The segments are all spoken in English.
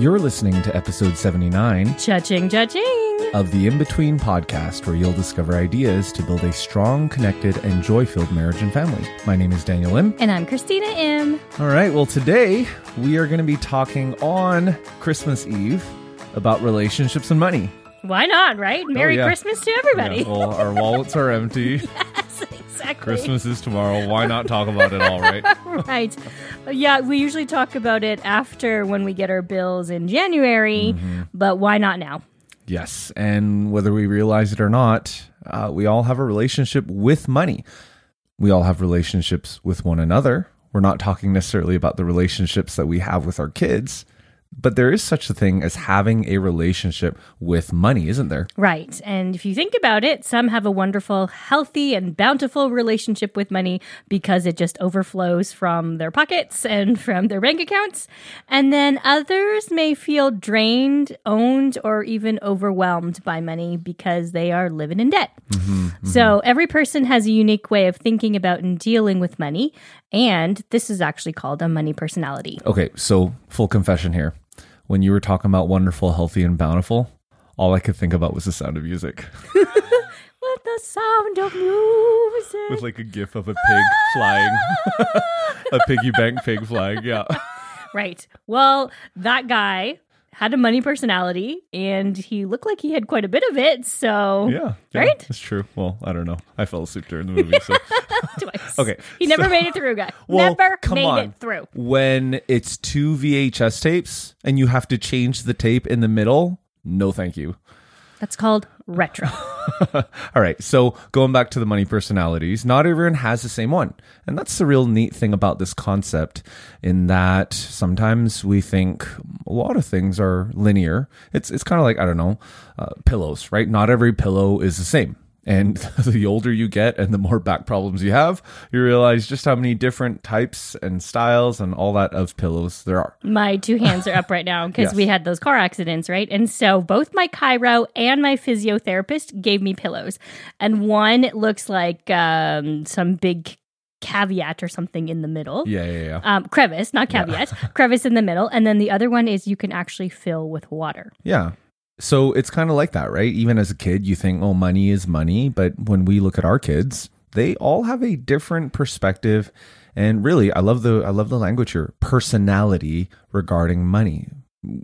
You're listening to episode 79 Cha-ching, cha-ching. of the In Between podcast, where you'll discover ideas to build a strong, connected, and joy filled marriage and family. My name is Daniel Im. And I'm Christina Im. All right, well, today we are going to be talking on Christmas Eve about relationships and money. Why not, right? Merry Oh, yeah. Christmas to everybody. Yeah, well, our wallets are empty. yes, exactly. Christmas is tomorrow. Why not talk about it all, right? Right. Yeah, we usually talk about it after when we get our bills in January, Mm-hmm. but why not now? Yes, and whether we realize it or not, uh, we all have a relationship with money. We all have relationships with one another. We're not talking necessarily about the relationships that we have with our kids, but there is such a thing as having a relationship with money, isn't there? Right. And if you think about it, some have a wonderful, healthy, and bountiful relationship with money because it just overflows from their pockets and from their bank accounts. And then others may feel drained, owned, or even overwhelmed by money because they are living in debt. Mm-hmm, mm-hmm. So every person has a unique way of thinking about and dealing with money. And this is actually called a money personality. Okay, so full confession here. When you were talking about wonderful, healthy, and bountiful, all I could think about was the sound of music. With the sound of music. With like a gif of a pig flying, a piggy bank pig flying. Yeah. Right. Well, that guy had a money personality and he looked like he had quite a bit of it. So, Yeah. yeah, Right? It's true. Well, I don't know. I fell asleep during the movie. So, twice. Okay, He never so- made it through, guy. well, never made on. it through. When it's two VHS tapes and you have to change the tape in the middle, no, thank you. That's called retro. All right. So going back to the money personalities, not everyone has the same one. And that's the real neat thing about this concept in that sometimes we think a lot of things are linear. It's, it's kind of like, I don't know, uh, pillows, right? Not every pillow is the same. And the older you get and the more back problems you have, you realize just how many different types and styles and all that of pillows there are. my two hands are up right now because Yes. we had those car accidents, right? And so both my chiro and my physiotherapist gave me pillows. And one looks like um, some big caveat or something in the middle. Yeah, yeah, yeah. Um, crevice, not caveat, crevice in the middle. And then the other one is you can actually fill with water. Yeah. So it's kind of like that, right? Even as a kid, you think, oh, money is money. But when we look at our kids, they all have a different perspective. And really, I love the I love the language here, personality regarding money.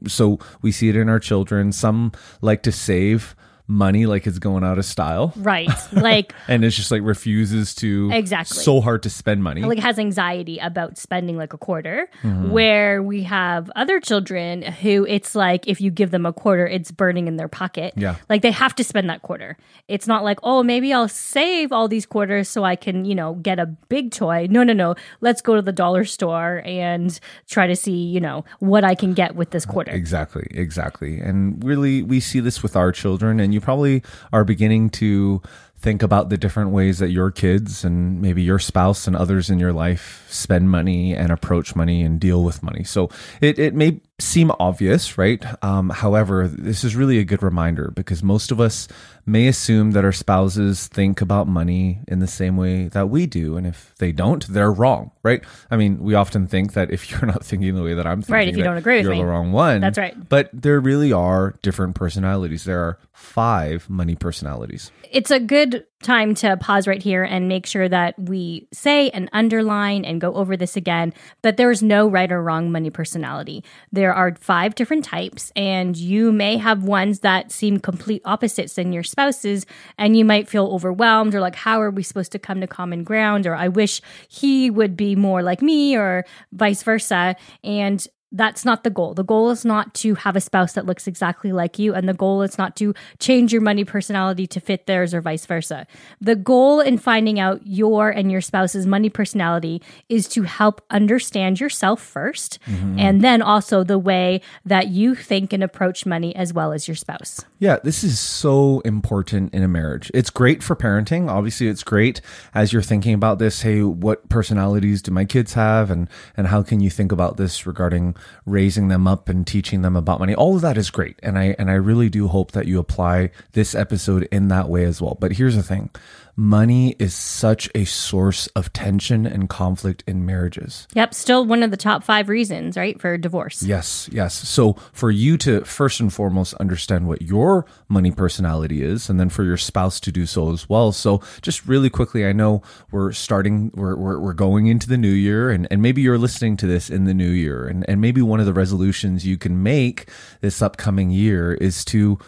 So we see it in our children. Some like to save money like it's going out of style. Right. Like, And it's just like refuses to Exactly. so hard to spend money. like has anxiety about spending like a quarter Mm-hmm. where we have other children who it's like if you give them a quarter it's burning in their pocket Yeah. like they have to spend that quarter it's not like oh maybe i'll save all these quarters so i can you know get a big toy no no no let's go to the dollar store and try to see you know what i can get with this quarter Exactly, exactly. And really, we see this with our children, and you probably are beginning to think about the different ways that your kids and maybe your spouse and others in your life spend money and approach money and deal with money. So it, it may seem obvious, right? Um, however, this is really a good reminder because most of us may assume that our spouses think about money in the same way that we do. And if they don't, they're wrong, right? I mean, we often think that if you're not thinking the way that I'm thinking, Right, if you don't agree with you're me. the wrong one. That's right. But there really are different personalities. There are five money personalities. it's a good time to pause right here and make sure that we say and underline and go over this again. that there's no right or wrong money personality. There are five different types, and you may have ones that seem complete opposites than your spouse's, and you might feel overwhelmed or like, how are we supposed to come to common ground? Or I wish he would be more like me, or vice versa. And that's not the goal. The goal is not to have a spouse that looks exactly like you, and the goal is not to change your money personality to fit theirs or vice versa. The goal in finding out your and your spouse's money personality is to help understand yourself 1st Mm-hmm. and then also the way that you think and approach money as well as your spouse. Yeah, this is so important in a marriage. It's great for parenting. Obviously, it's great as you're thinking about this. Hey, what personalities do my kids have, and and how can you think about this regarding raising them up and teaching them about money? All of that is great, and I and I really do hope that you apply this episode in that way as well. But here's the thing: money is such a source of tension and conflict in marriages. Yep, still one of the top five reasons, right, for divorce. Yes, yes. So for you to first and foremost understand what your money personality is, and then for your spouse to do so as well. So just really quickly, I know we're starting, we're, we're, we're going into the new year, and, and maybe you're listening to this in the new year. And, and maybe one of the resolutions you can make this upcoming year is to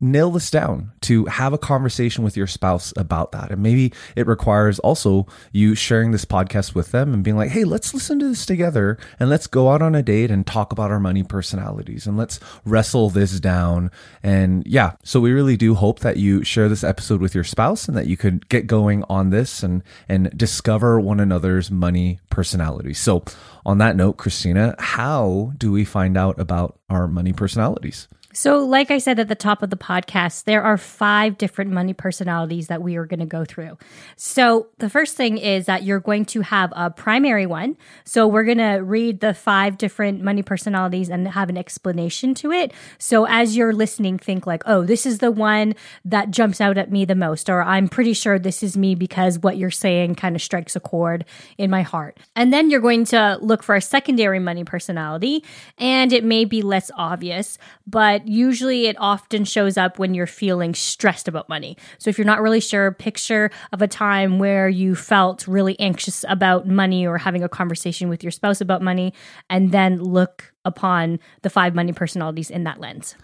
nail this down to have a conversation with your spouse about that. And maybe it requires also you sharing this podcast with them and being like hey let's listen to this together and let's go out on a date and talk about our money personalities and let's wrestle this down. And yeah so we really do hope that you share this episode with your spouse and that you could get going on this and and discover one another's money personalities. So on that note christina how do we find out about our money personalities So, like I said at the top of the podcast, there are five different money personalities that we are going to go through. So, the first thing is that you're going to have a primary one. So, we're going to read the five different money personalities and have an explanation to it. So, as you're listening, think like, oh, this is the one that jumps out at me the most, or I'm pretty sure this is me because what you're saying kind of strikes a chord in my heart. And then you're going to look for a secondary money personality, and it may be less obvious, but usually it often shows up when you're feeling stressed about money. So if you're not really sure, picture of a time where you felt really anxious about money or having a conversation with your spouse about money, and then look upon the five money personalities in that lens.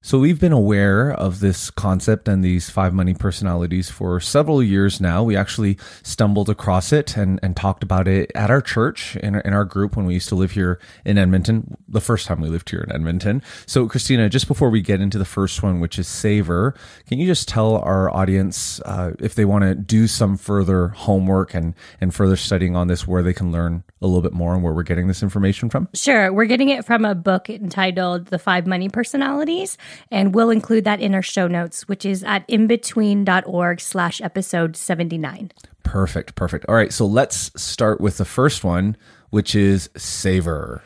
So we've been aware of this concept and these five money personalities for several years now. We actually stumbled across it and, and talked about it at our church in our, in our group when we used to live here in Edmonton, the first time we lived here in Edmonton. So Christina, just before we get into the first one, which is Saver, can you just tell our audience uh, if they want to do some further homework and, and further studying on this, where they can learn a little bit more and where we're getting this information from? Sure. We're getting it from a book entitled The Five Money Personalities, and we'll include that in our show notes, which is at inbetween.org slash episode 79. Perfect, perfect. All right, so let's start with the first one, which is Saver.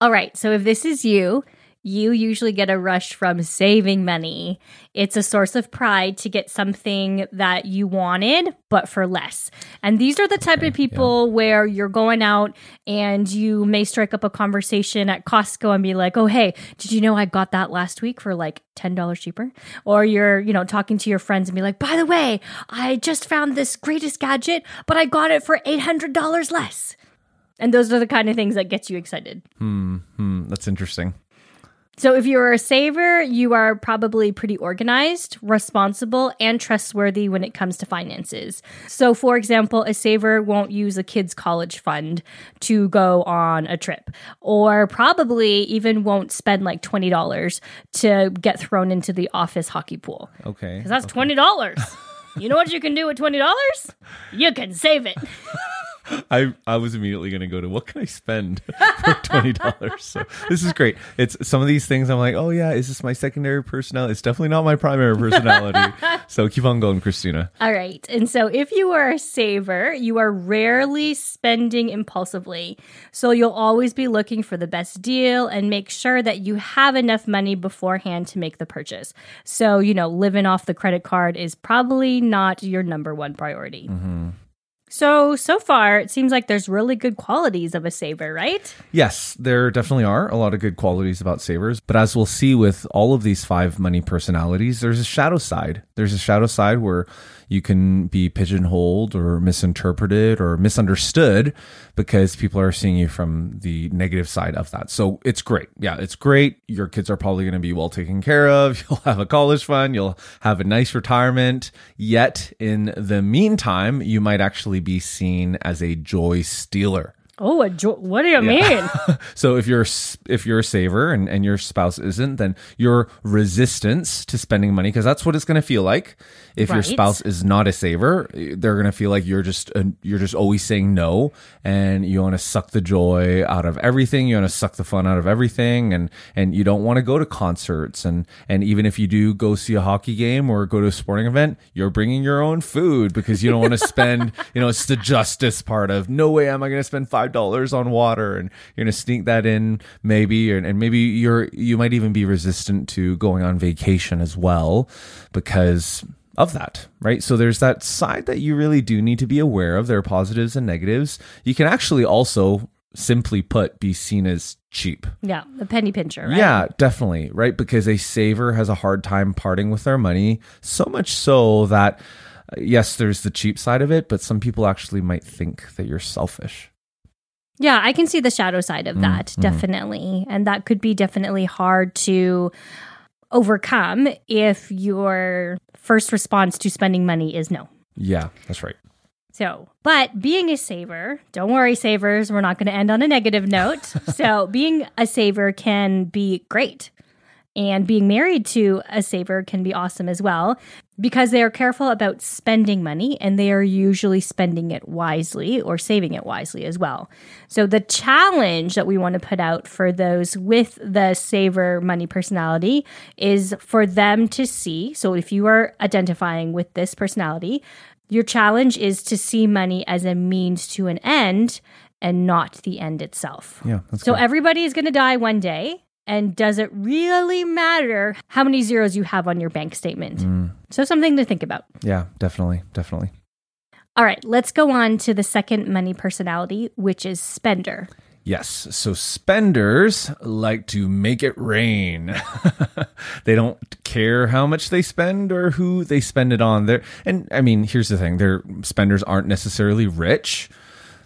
All right. So if this is you, you usually get a rush from saving money. It's a source of pride to get something that you wanted, but for less. And these are the type of people where you're going out and you may strike up a conversation at Costco and be like, oh, hey, did you know I got that last week for like $10 cheaper? Or you're, you know, talking to your friends and be like, by the way, I just found this greatest gadget, but I got it for $800 less. And those are the kind of things that gets you excited. Hmm, that's interesting. So, if you're a saver, you are probably pretty organized, responsible, and trustworthy when it comes to finances. So, for example, a saver won't use a kid's college fund to go on a trip, or probably even won't spend like $20 to get thrown into the office hockey pool. Okay. Because that's $20. you know what you can do with $20? You can save it. I, I was immediately going to go to what can I spend for twenty dollars. so this is great. It's some of these things I'm like, oh yeah, is this my secondary personality? It's definitely not my primary personality. so keep on going, Christina. All right. And so if you are a saver, you are rarely spending impulsively. So you'll always be looking for the best deal and make sure that you have enough money beforehand to make the purchase. So, you know, living off the credit card is probably not your number one priority. Mm-hmm. So, so far, it seems like there's really good qualities of a saver, right? Yes, there definitely are a lot of good qualities about savers, but as we'll see with all of these five money personalities, there's a shadow side. There's a shadow side where you can be pigeonholed or misinterpreted or misunderstood because people are seeing you from the negative side of that. So it's great. Yeah, it's great. Your kids are probably going to be well taken care of. You'll have a college fund. You'll have a nice retirement. Yet in the meantime, you might actually be seen as a joy stealer. Oh, a jo- what do you mean? So if you're if you're a saver and, and your spouse isn't, then your resistance to spending money, because that's what it's going to feel like. If your spouse is not a saver, they're going to feel like you're just uh, you're just always saying no, and you want to suck the joy out of everything. You want to suck the fun out of everything, and and you don't want to go to concerts, and and even if you do go see a hockey game or go to a sporting event, you're bringing your own food because you don't want to spend. You know, it's the justice part of no way am I going to spend five dollars on water, and you're going to sneak that in maybe, and, and maybe you're you might even be resistant to going on vacation as well because of that, right? So there's that side that you really do need to be aware of. There are positives and negatives. You can actually also simply put be seen as cheap. yeah, the penny pincher, right? Yeah, definitely, right? Because a saver has a hard time parting with their money, so much so that uh, yes, there's the cheap side of it, but some people actually might think that you're selfish. Yeah, I can see the shadow side Mm, of that, mm-hmm. definitely. And that could be definitely hard to overcome if your first response to spending money is no. Yeah, that's right. So, but being a saver, don't worry, savers, we're not going to end on a negative note. so, being a saver can be great. And being married to a saver can be awesome as well because they are careful about spending money and they are usually spending it wisely or saving it wisely as well. So, the challenge that we want to put out for those with the saver money personality is for them to see. So, if you are identifying with this personality, your challenge is to see money as a means to an end and not the end itself. Yeah, So good. everybody is going to die one day. And does it really matter how many zeros you have on your bank statement? Mm. So, something to think about. yeah, definitely, definitely. All right, let's go on to the second money personality, which is spender. Yes. So spenders like to make it rain. they don't care how much they spend or who they spend it on. There and I mean, here's the thing. Their spenders aren't necessarily rich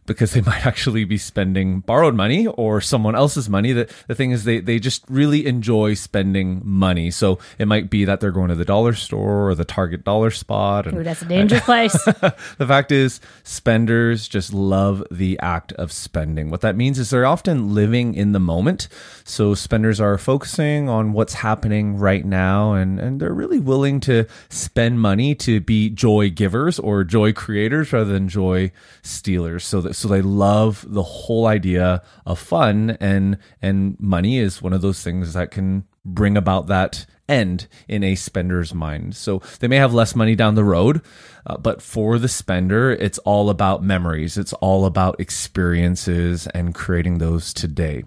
because they might actually be spending borrowed money or someone else's money. The, the thing is they, they just really enjoy spending money. So it might be that they're going to the dollar store or the Target dollar spot. And Ooh, that's a dangerous place. the fact is, spenders just love the act of spending. What that means is they're often living in the moment. So spenders are focusing on what's happening right now and, and they're really willing to spend money to be joy givers or joy creators rather than joy stealers. So that, so they love the whole idea of fun and, and money is one of those things that can bring about that end in a spender's mind. So they may have less money down the road, uh, but for the spender, it's all about memories. It's all about experiences and creating those today.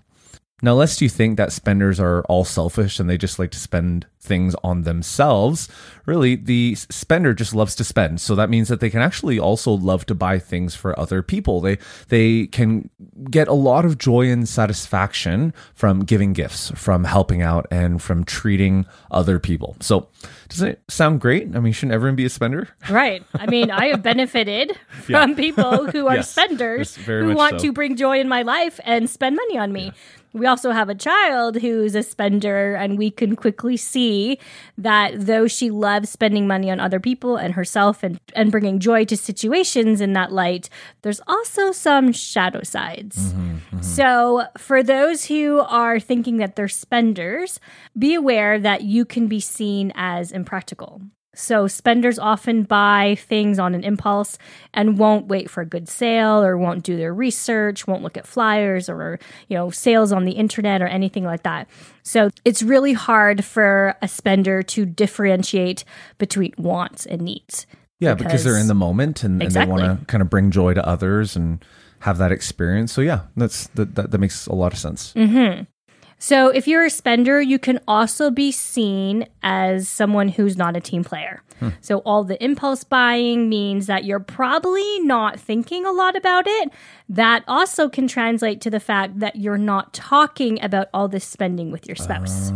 Now, lest you think that spenders are all selfish and they just like to spend things on themselves, really, the spender just loves to spend. So that means that they can actually also love to buy things for other people. They they can get a lot of joy and satisfaction from giving gifts, from helping out, and from treating other people. So, doesn't it sound great? I mean, shouldn't everyone be a spender? right. I mean, I have benefited from people who are Yes, spenders who want so. to bring joy in my life and spend money on me. We also have a child who's a spender, and we can quickly see that though she loves spending money on other people and herself and, and bringing joy to situations in that light, there's also some shadow sides. Mm-hmm, mm-hmm. So, for those who are thinking that they're spenders, be aware that you can be seen as impractical. So, spenders often buy things on an impulse and won't wait for a good sale or won't do their research, won't look at flyers or, you know, sales on the internet or anything like that. So, it's really hard for a spender to differentiate between wants and needs. Yeah, because, they're in the moment and, and they want to kind of bring joy to others and have that experience. So yeah, that's that that, that makes a lot of sense. Mm-hmm. So, if you're a spender, you can also be seen as someone who's not a team player. So, all the impulse buying means that you're probably not thinking a lot about it. That also can translate to the fact that you're not talking about all this spending with your spouse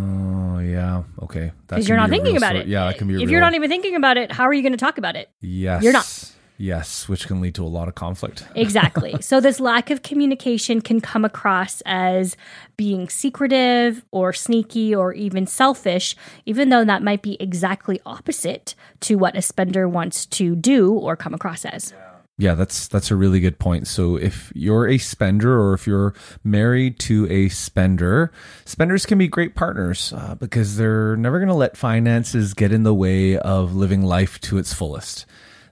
Oh yeah, okay. Because you're not thinking about it. Yeah, that can be. If real, you're not even thinking about it, how are you going to talk about it? yes, you're not. Yes, which can lead to a lot of conflict. Exactly. so this lack of communication can come across as being secretive or sneaky or even selfish, even though that might be exactly opposite to what a spender wants to do or come across as. Yeah, that's that's a really good point. So if you're a spender or if you're married to a spender, spenders can be great partners uh, because they're never going to let finances get in the way of living life to its fullest.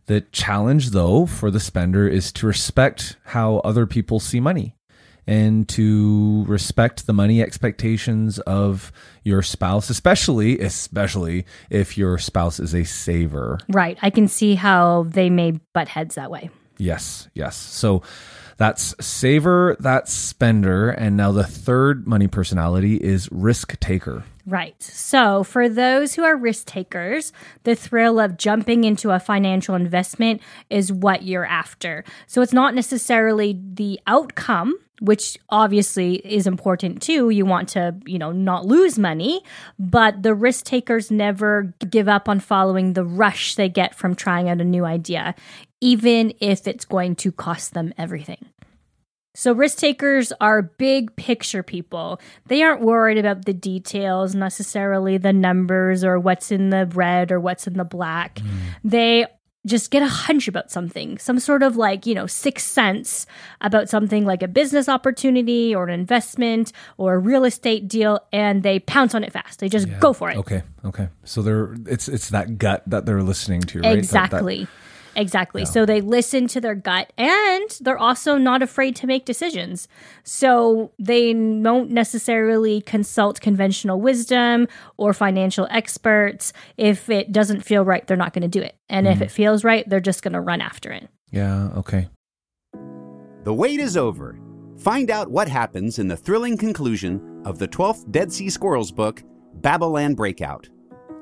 The challenge though for the spender is to respect how other people see money and to respect the money expectations of your spouse, especially especially if your spouse is a saver. Right. I can see how they may butt heads that way. Yes, yes. So that's saver, that's spender, and now the third money personality is risk taker. Right. So, for those who are risk takers, the thrill of jumping into a financial investment is what you're after. So, it's not necessarily the outcome, which obviously is important too. You want to, you know, not lose money, but the risk takers never give up on following the rush they get from trying out a new idea, even if it's going to cost them everything. So, risk takers are big picture people. They aren't worried about the details, necessarily the numbers or what's in the red or what's in the black. Mm. They just get a hunch about something, some sort of like, you know, sixth sense about something like a business opportunity or an investment or a real estate deal, and they pounce on it fast. They just yeah. go for it. Okay. Okay. So they're it's it's that gut that they're listening to, right? Exactly. That, that, Exactly. Yeah. So they listen to their gut and they're also not afraid to make decisions. So they don't necessarily consult conventional wisdom or financial experts. If it doesn't feel right, they're not going to do it. And mm. if mm-hmm. it feels right, they're just going to run after it. Yeah. Okay. The wait is over. Find out what happens in the thrilling conclusion of the 12th Dead Sea Squirrels book, Babylon Breakout.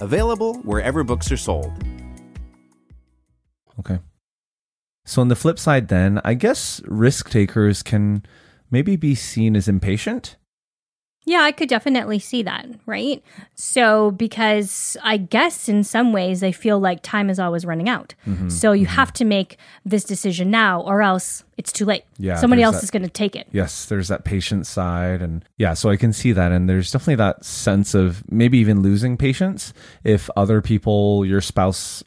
Available wherever books are sold. Okay. So, on the flip side, then, I guess risk takers can maybe be seen as impatient. Yeah, I could definitely see that, right? So, because I guess in some ways they feel like time is always running out. Mm-hmm, so, you mm-hmm. have to make this decision now, or else it's too late. Yeah, somebody else that, is going to take it. Yes, there's that patient side, and yeah, so I can see that, and there's definitely that sense of maybe even losing patience if other people, your spouse,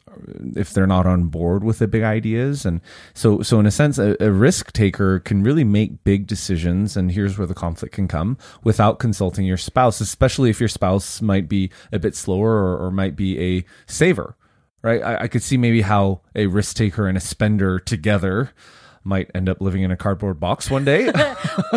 if they're not on board with the big ideas, and so so in a sense, a, a risk taker can really make big decisions, and here's where the conflict can come without consulting your spouse, especially if your spouse might be a bit slower or, or might be a saver right? I, I, could see maybe how a risk taker and a spender together might end up living in a cardboard box one day.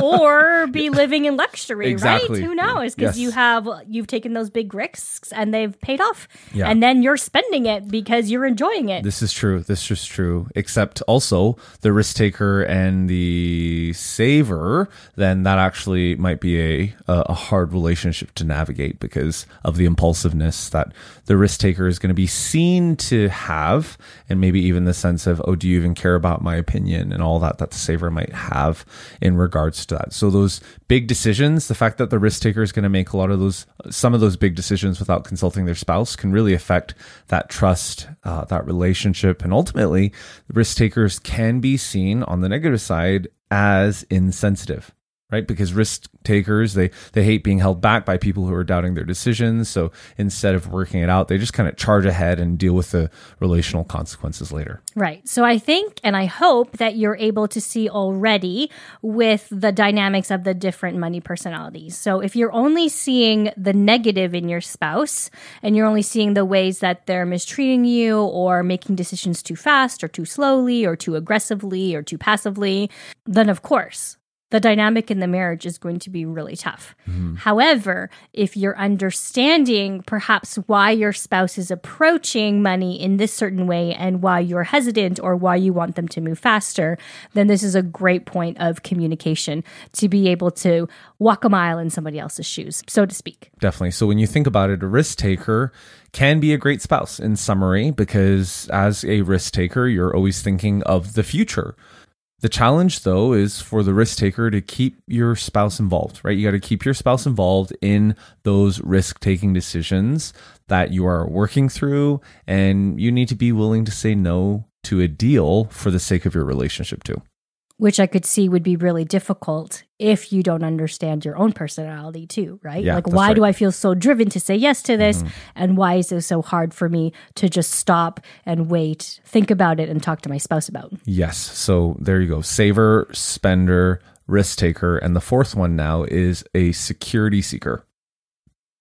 Or be living in luxury exactly. right who knows? Because yes. you have you've taken those big risks and they've paid off. Yeah. and then you're spending it because you're enjoying it. This is true. This is true. Except also the risk taker and the saver then that actually might be a a hard relationship to navigate because of the impulsiveness that the risk taker is going to be seen to have and maybe even the sense of oh do you even care about my opinion and all that that the saver might have in regards to that. So those big decisions, the fact that the risk taker is going to make a lot of those, some of those big decisions without consulting their spouse can really affect that trust, uh, that relationship, and ultimately, the risk takers can be seen on the negative side as insensitive right? Because risk takers they they hate being held back by people who are doubting their decisions. So instead of working it out they just kind of charge ahead and deal with the relational consequences later. Right. So i think and i hope that you're able to see already with the dynamics of the different money personalities. So if you're only seeing the negative in your spouse and you're only seeing the ways that they're mistreating you or making decisions too fast or too slowly or too aggressively or too passively then of course the dynamic in the marriage is going to be really tough. Mm-hmm. However, if you're understanding perhaps why your spouse is approaching money in this certain way and why you're hesitant or why you want them to move faster, then this is a great point of communication to be able to walk a mile in somebody else's shoes, so to speak. Definitely. So when you think about it, a risk taker can be a great spouse in summary because as a risk taker, you're always thinking of the future. The challenge, though, is for the risk taker to keep your spouse involved, right? You got to keep your spouse involved in those risk taking decisions that you are working through, and you need to be willing to say no to a deal for the sake of your relationship, too. Which I could see would be really difficult if you don't understand your own personality too, right? Yeah, like, why do. I feel so driven to say yes to this? Mm-hmm. And why is it so hard for me to just stop and wait, think about it, and talk to my spouse about? Yes. So there you go. Saver, spender, risk taker. And the fourth one now is a security seeker.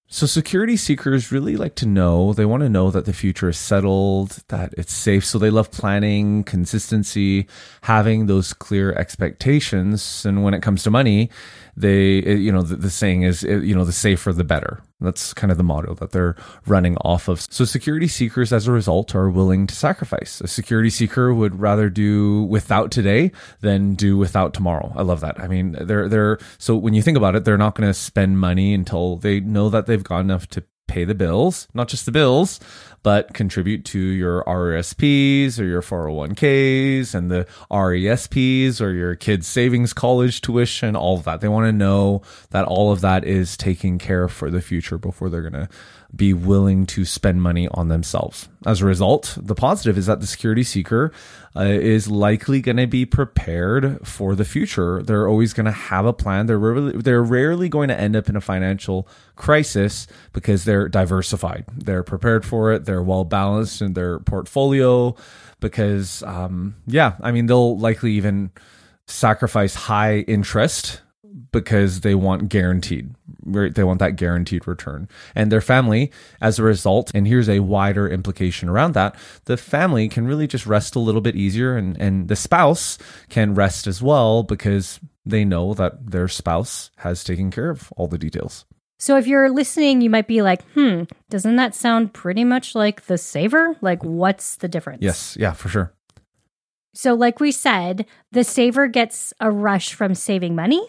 So security seekers really like to know, they want to know that the future is settled, that it's safe. So they love planning, consistency, having those clear expectations. And when it comes to money, they, you know, the, the saying is, you know, the safer the better. That's kind of the motto that they're running off of. So security seekers, as a result, are willing to sacrifice. A security seeker would rather do without today than do without tomorrow. I love that. I mean, they're they're so when you think about it, they're not going to spend money until they know that they've got enough to pay the bills, not just the bills, but contribute to your RSPs or your 401ks and the RESPs or your kids' savings college tuition, all of that. They want to know that all of that is taken care of for the future before they're going to be willing to spend money on themselves. As a result, the positive is that the security seeker uh, is likely going to be prepared for the future. They're always going to have a plan. They're they're rarely going to end up in a financial crisis because they're diversified. They're prepared for it. They're well balanced in their portfolio because, um, yeah, I mean, they'll likely even sacrifice high interest because they want guaranteed they want that guaranteed return and their family as a result and here's a wider implication around that the family can really just rest a little bit easier and and the spouse can rest as well because they know that their spouse has taken care of all the details So if you're listening, you might be like, hmm, doesn't that sound pretty much like the saver? Like, what's the difference? yes yeah for sure So, like we said, the saver gets a rush from saving money,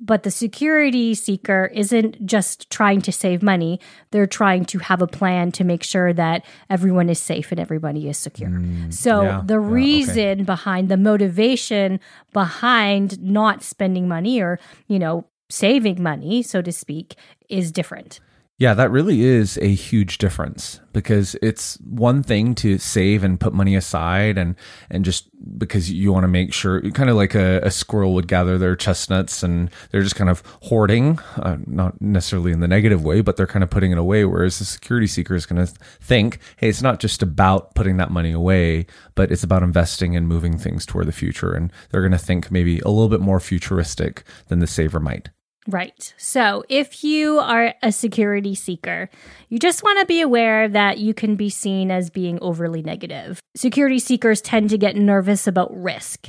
but the security seeker isn't just trying to save money. They're trying to have a plan to make sure that everyone is safe and everybody is secure. so, yeah, the yeah, okay. reason behind the motivation behind not spending money or, you know, saving money, so to speak, is different. Yeah, that really is a huge difference because it's one thing to save and put money aside and and just because you want to make sure kind of like a, a squirrel would gather their chestnuts and they're just kind of hoarding, uh, not necessarily in the negative way, but they're kind of putting it away. Whereas the security seeker is going to think, hey, it's not just about putting that money away, but it's about investing and moving things toward the future. And they're going to think maybe a little bit more futuristic than the saver might. Right. So if you are a security seeker, you just want to be aware that you can be seen as being overly negative. Security seekers tend to get nervous about risk,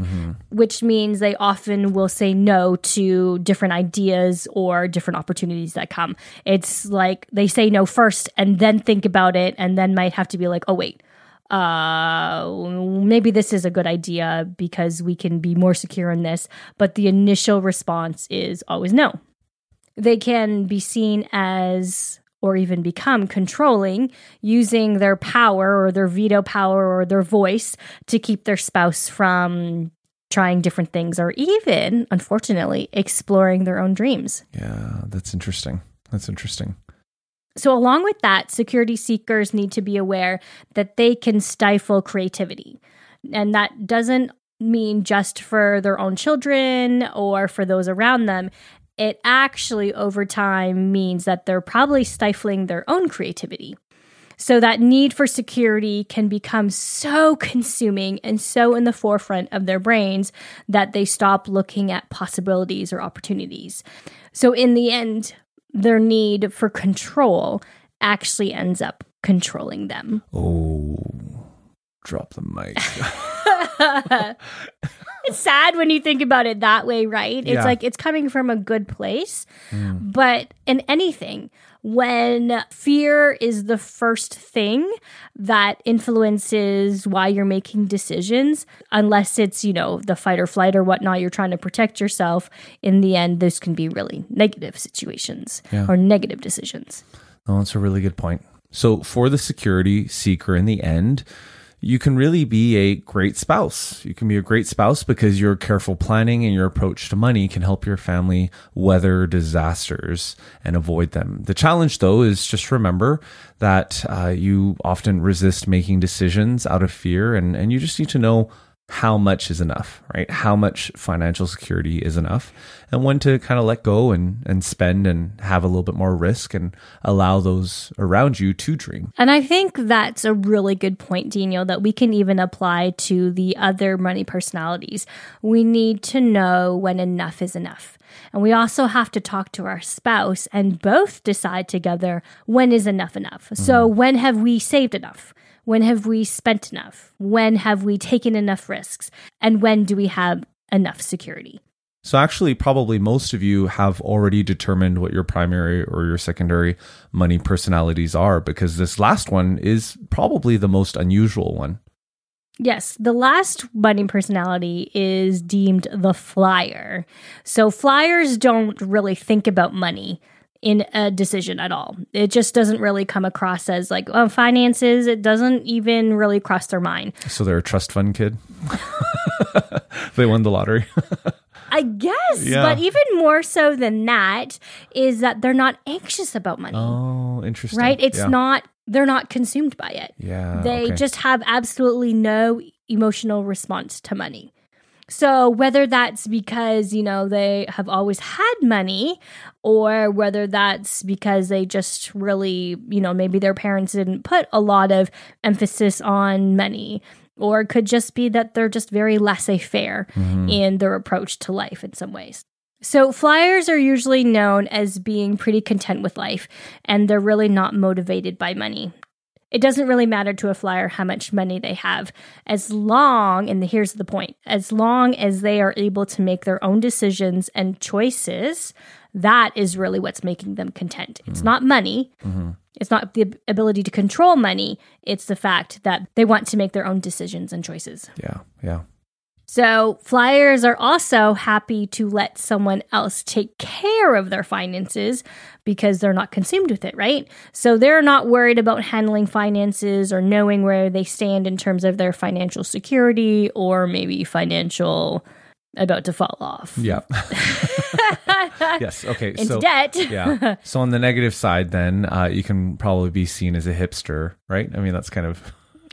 which means they often will say no to different ideas or different opportunities that come. It's like they say no first and then think about it and then might have to be like, oh, wait uh maybe this is a good idea because we can be more secure in this but the initial response is always no they can be seen as or even become controlling using their power or their veto power or their voice to keep their spouse from trying different things or even unfortunately exploring their own dreams Yeah, that's interesting. That's interesting. so, along with that, security seekers need to be aware that they can stifle creativity. And that doesn't mean just for their own children or for those around them. It actually, over time, means that they're probably stifling their own creativity. So, that need for security can become so consuming and so in the forefront of their brains that they stop looking at possibilities or opportunities. So, in the end, their need for control actually ends up controlling them. Oh, drop the mic. sad when you think about it that way, right? It's Yeah. like it's coming from a good place. Hmm. But in anything, when fear is the first thing that influences why you're making decisions, unless it's, you know, the fight or flight or whatnot, you're trying to protect yourself, in the end, those can be really negative situations Yeah. or negative decisions. Oh, that's a really good point. So, for the security seeker in the end, you can really be a great spouse. You can be a great spouse because your careful planning and your approach to money can help your family weather disasters and avoid them. The challenge, though, is just remember that uh, you often resist making decisions out of fear, and, and you just need to know how much is enough, right? How much financial security is enough, and when to kind of let go and, and spend and have a little bit more risk and allow those around you to dream. And I think that's a really good point, Daniel, that we can even apply to the other money personalities. We need to know when enough is enough. And we also have to talk to our spouse and both decide together when is enough enough. So, mm-hmm. when have we saved enough? When have we spent enough? When have we taken enough risks? And when do we have enough security? So, actually, probably most of you have already determined what your primary or your secondary money personalities are because this last one is probably the most unusual one. Yes, the last money personality is deemed the flyer. So flyers don't really think about money in a decision at all. It just doesn't really come across as like oh, finances. It doesn't even really cross their mind. So, they're a trust fund kid. they won the lottery. I guess, Yeah. but even more so than that is that they're not anxious about money. oh, interesting. right? It's Yeah. not they're not consumed by it. Yeah. They okay. just have absolutely no emotional response to money. So, whether that's because, you know, they have always had money, or whether that's because they just really, you know, maybe their parents didn't put a lot of emphasis on money, or it could just be that they're just very laissez faire mm-hmm. in their approach to life in some ways. So, flyers are usually known as being pretty content with life, and they're really not motivated by money. It doesn't really matter to a flyer how much money they have, as long, and here's the point, as long as they are able to make their own decisions and choices, that is really what's making them content. It's mm-hmm. not money. Mm-hmm. It's not the ability to control money. It's the fact that they want to make their own decisions and choices. Yeah. Yeah. So, flyers are also happy to let someone else take care of their finances because they're not consumed with it, right? So, they're not worried about handling finances or knowing where they stand in terms of their financial security or maybe financial about to fall off. Yeah. yes. Okay. Into so debt. yeah. So on the negative side, then uh, you can probably be seen as a hipster, right? I mean, that's kind of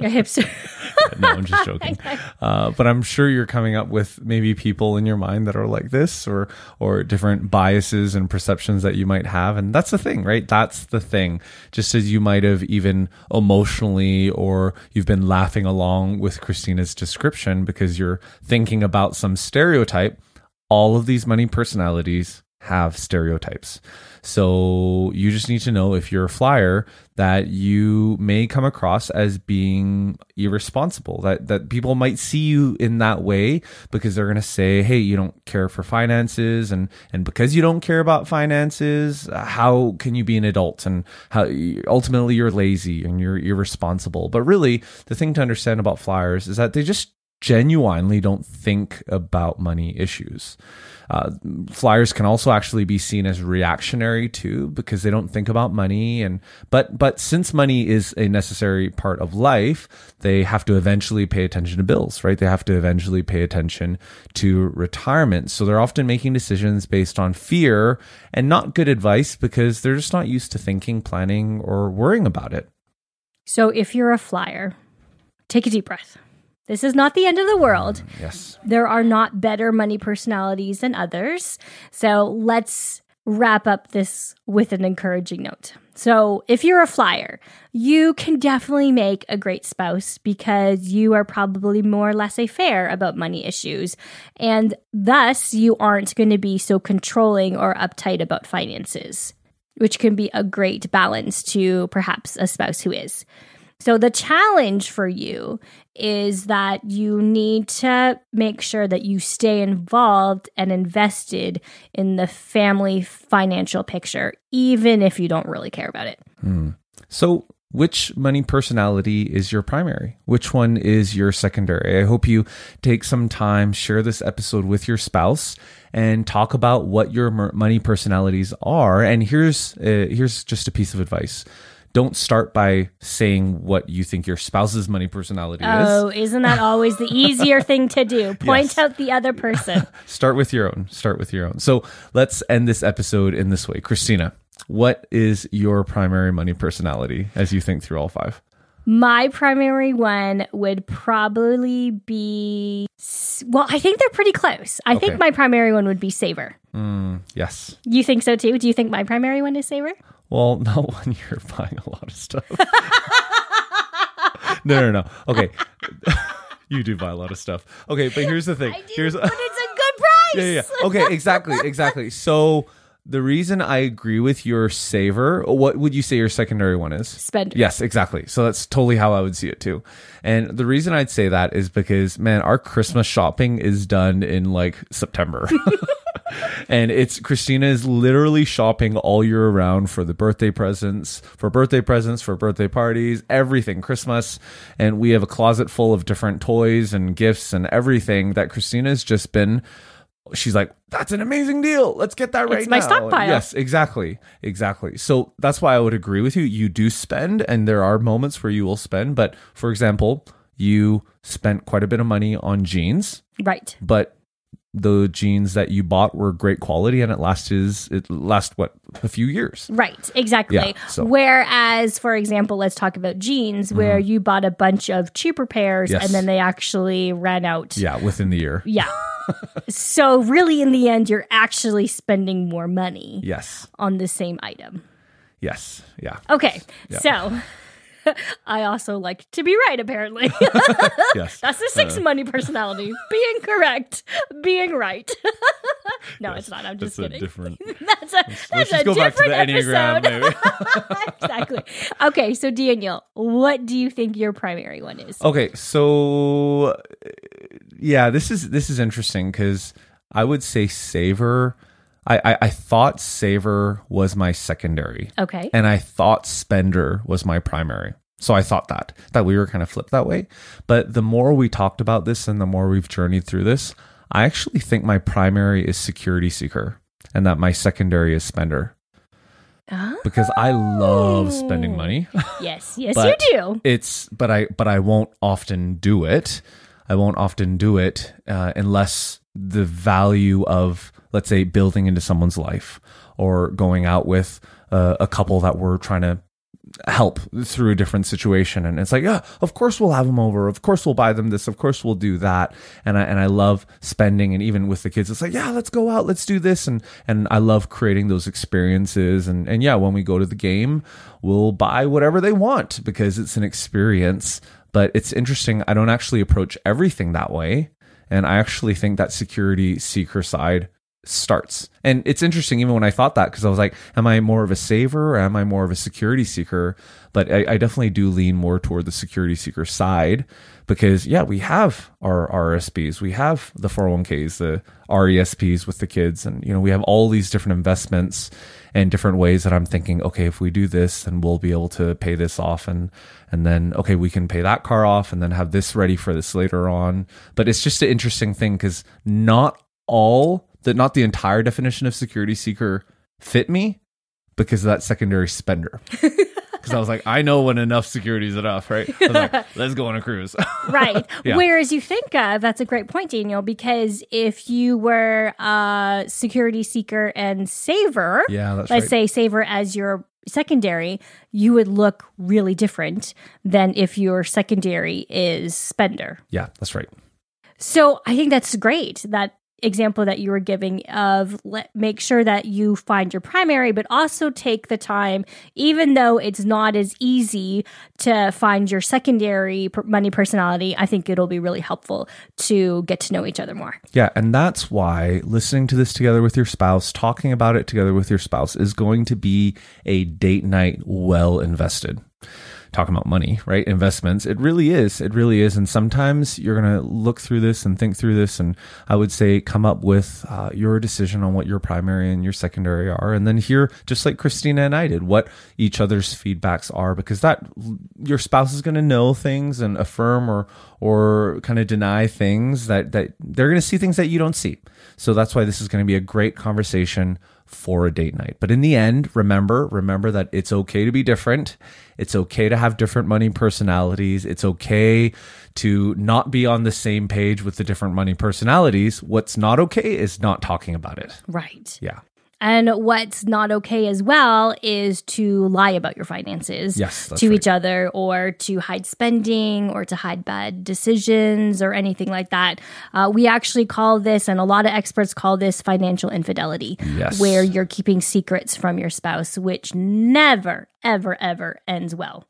A hipster. no, I'm just joking. Uh, but I'm sure you're coming up with maybe people in your mind that are like this, or or different biases and perceptions that you might have, and that's the thing, right? That's the thing. Just as you might have even emotionally, or you've been laughing along with Christina's description because you're thinking about some stereotype. All of these money personalities have stereotypes. So you just need to know if you're a flyer that you may come across as being irresponsible. That that people might see you in that way because they're going to say, "Hey, you don't care for finances and and because you don't care about finances, how can you be an adult and how ultimately you're lazy and you're irresponsible." But really, the thing to understand about flyers is that they just genuinely don't think about money issues. Uh, flyers can also actually be seen as reactionary too because they don't think about money and but but since money is a necessary part of life they have to eventually pay attention to bills right they have to eventually pay attention to retirement so they're often making decisions based on fear and not good advice because they're just not used to thinking planning or worrying about it so, if you're a flyer, take a deep breath. This is not the end of the world. yes there are not better money personalities than others. So let's wrap up this with an encouraging note. So, if you're a flyer, you can definitely make a great spouse because you are probably more laissez faire about money issues. And thus, you aren't going to be so controlling or uptight about finances, which can be a great balance to perhaps a spouse who is. So the challenge for you is that you need to make sure that you stay involved and invested in the family financial picture, even if you don't really care about it. So, which money personality is your primary? Which one is your secondary? I hope you take some time, share this episode with your spouse, and talk about what your money personalities are. And here's uh, here's just a piece of advice: don't start by saying what you think your spouse's money personality is. Oh, is. isn't that always the easier thing to do? Point Yes. out the other person. Start with your own. Start with your own. So let's end this episode in this way, Christina. What is your primary money personality as you think through all five? My primary one would probably be well, I think they're pretty close. I think my primary one would be saver. Mm, yes. You think so too? Do you think my primary one is saver? Well, not when you're buying a lot of stuff. no, no, no. Okay. you do buy a lot of stuff. Okay, but here's the thing. I do, here's but it's a good price. yeah, yeah, yeah. Okay, exactly, exactly. So the reason I agree with your saver, what would you say your secondary one is? Spender. Yes, exactly. So that's totally how I would see it too. And the reason I'd say that is because, man, our Christmas shopping is done in like September. And it's Christina is literally shopping all year around for the birthday presents, for birthday presents, for birthday parties, everything, Christmas. And we have a closet full of different toys and gifts and everything that Christina's just been she's like, "That's an amazing deal. Let's get that right It's my now." stockpile. Yes, exactly, exactly. So that's why I would agree with you. You do spend, and there are moments where you will spend. But for example, you spent quite a bit of money on jeans, Right. but the jeans that you bought were great quality, and it lasts it last what a few years. Right, exactly. Yeah, so- Mm-hmm. Whereas, for example, let's talk about jeans, where you bought a bunch of cheaper pairs Yes. and then they actually ran out. Yeah, within the year. Yeah. so, really, in the end, you're actually spending more money Yes, on the same item. yes, yeah, Okay, so I also like to be right, apparently. yes. That's the six money personality. Being correct, being right. no, it's not. I'm just That's a different. that's a that's Let's a just go back to the different enneagram. episode. Maybe. exactly. Okay, so Daniel, what do you think your primary one is? Okay, so uh, yeah, this is this is interesting because I would say Saver. I, I I thought saver was my secondary, Okay. and I thought Spender was my primary. So I thought that that we were kind of flipped that way. But the more we talked about this, and the more we've journeyed through this, I actually think my primary is Security Seeker, and that my secondary is Spender because I love spending money. Yes, yes, you do. It's but I but I won't often do it. I won't often do it uh, unless the value of let's say building into someone's life or going out with uh, a couple that we're trying to help through a different situation. And it's like yeah of course we'll have them over. Of course we'll buy them this. Of course we'll do that. And I and I love spending and even with the kids it's like yeah let's go out. Let's do this. And and I love creating those experiences. And and yeah when we go to the game we'll buy whatever they want because it's an experience. But it's interesting. I don't actually approach everything that way. And I actually think that security seeker side starts. And it's interesting, even when I thought that, because I was like, am I more of a saver or am I more of a security seeker? But I, I definitely do lean more toward the security seeker side because, yeah, we have our RSPs, we have the 401ks, the RESPs with the kids, and, you know, we have all these different investments and different ways that I'm thinking, okay, if we do this, then we'll be able to pay this off and and then okay, we can pay that car off and then have this ready for this later on. But it's just an interesting thing because not all that not the entire definition of security seeker fit me because of that secondary spender. Because I was like, I know when enough security is enough, right? I was like, let's go on a cruise. right. Yeah. Whereas you think of, that's a great point, Daniel, because if you were a security seeker and saver, yeah, let's right. say saver as your secondary, you would look really different than if your secondary is spender. yeah, that's right. So I think that's great. That example that you were giving of let make sure that you find your primary but also take the time even though it's not as easy to find your secondary money personality i think it'll be really helpful to get to know each other more Yeah, and that's why listening to this together with your spouse, talking about it together with your spouse is going to be a date night well invested. Talking about money, right? Investments. It really is. It really is. And sometimes you're going to look through this and think through this. And I would say come up with uh, your decision on what your primary and your secondary are. And then hear, just like Christina and I did, what each other's feedbacks are, because that your spouse is going to know things and affirm or, or kind of deny things that, that they're going to see things that you don't see. So that's why this is going to be a great conversation for a date night. But in the end, remember, remember that it's okay to be different. It's okay to have different money personalities. It's okay to not be on the same page with the different money personalities. What's not okay is not talking about it. Right. Yeah. And what's not okay as well is to lie about your finances Yes, to right. each other or to hide spending or to hide bad decisions or anything like that. Uh, we actually call this, and a lot of experts call this financial infidelity, Yes. where you're keeping secrets from your spouse, which never, ever, ever ends well.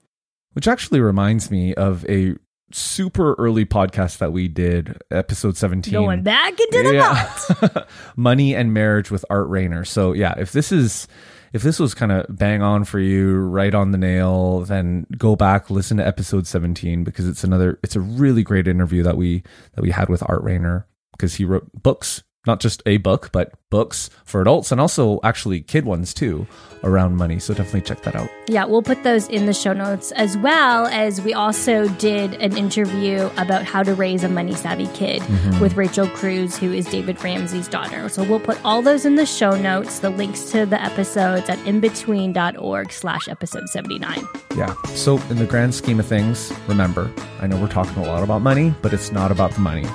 Which actually reminds me of a super early podcast that we did, episode 17. Going back into the vault. money and marriage with Art Rainer so yeah if this is if this was kind of bang on for you right on the nail then go back listen to episode 17 because it's another it's a really great interview that we that we had with Art Rainer because he wrote books not just a book but books for adults and also actually kid ones too around money so definitely check that out Yeah, we'll put those in the show notes as well as we also did an interview about how to raise a money savvy kid mm-hmm. with Rachel Cruz, who is David Ramsey's daughter. So we'll put all those in the show notes, the links to the episodes at inbetween.org slash episode 79. Yeah. So, in the grand scheme of things, remember, I know we're talking a lot about money, but it's not about the money.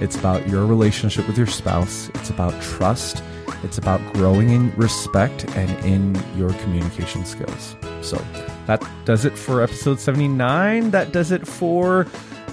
It's about your relationship with your spouse. It's about trust. It's about growing in respect and in your communication skills. So, that does it for episode 79. That does it for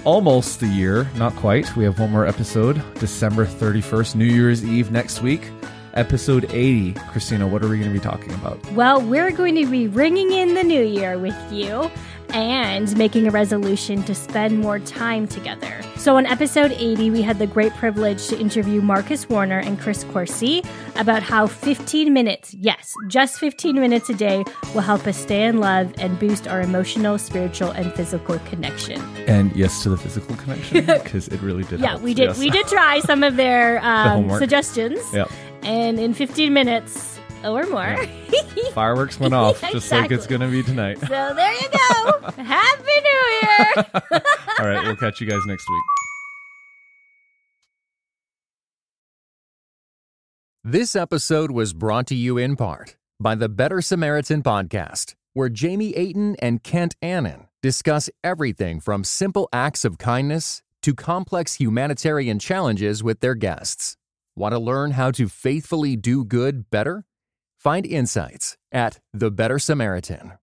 almost the year. Not quite. We have one more episode, December 31st, New Year's Eve next week. Episode 80. Christina, what are we going to be talking about? Well, we're going to be ringing in the new year with you and making a resolution to spend more time together. So, on episode 80, we had the great privilege to interview Marcus Warner and Chris Coursey about how 15 minutes, yes, just 15 minutes a day, will help us stay in love and boost our emotional, spiritual, and physical connection. And yes to the physical connection because it really did. Yeah, help. we did. Yes. We did try some of their um, homework. suggestions, Yep. and in 15 minutes Oh, or more. Fireworks went off just like it's going to be tonight. So there you go. Happy New Year. All right, we'll catch you guys next week. This episode was brought to you in part by the Better Samaritan Podcast, where Jamie Aten and Kent Annan discuss everything from simple acts of kindness to complex humanitarian challenges with their guests. Want to learn how to faithfully do good better? Find insights at The Better Samaritan.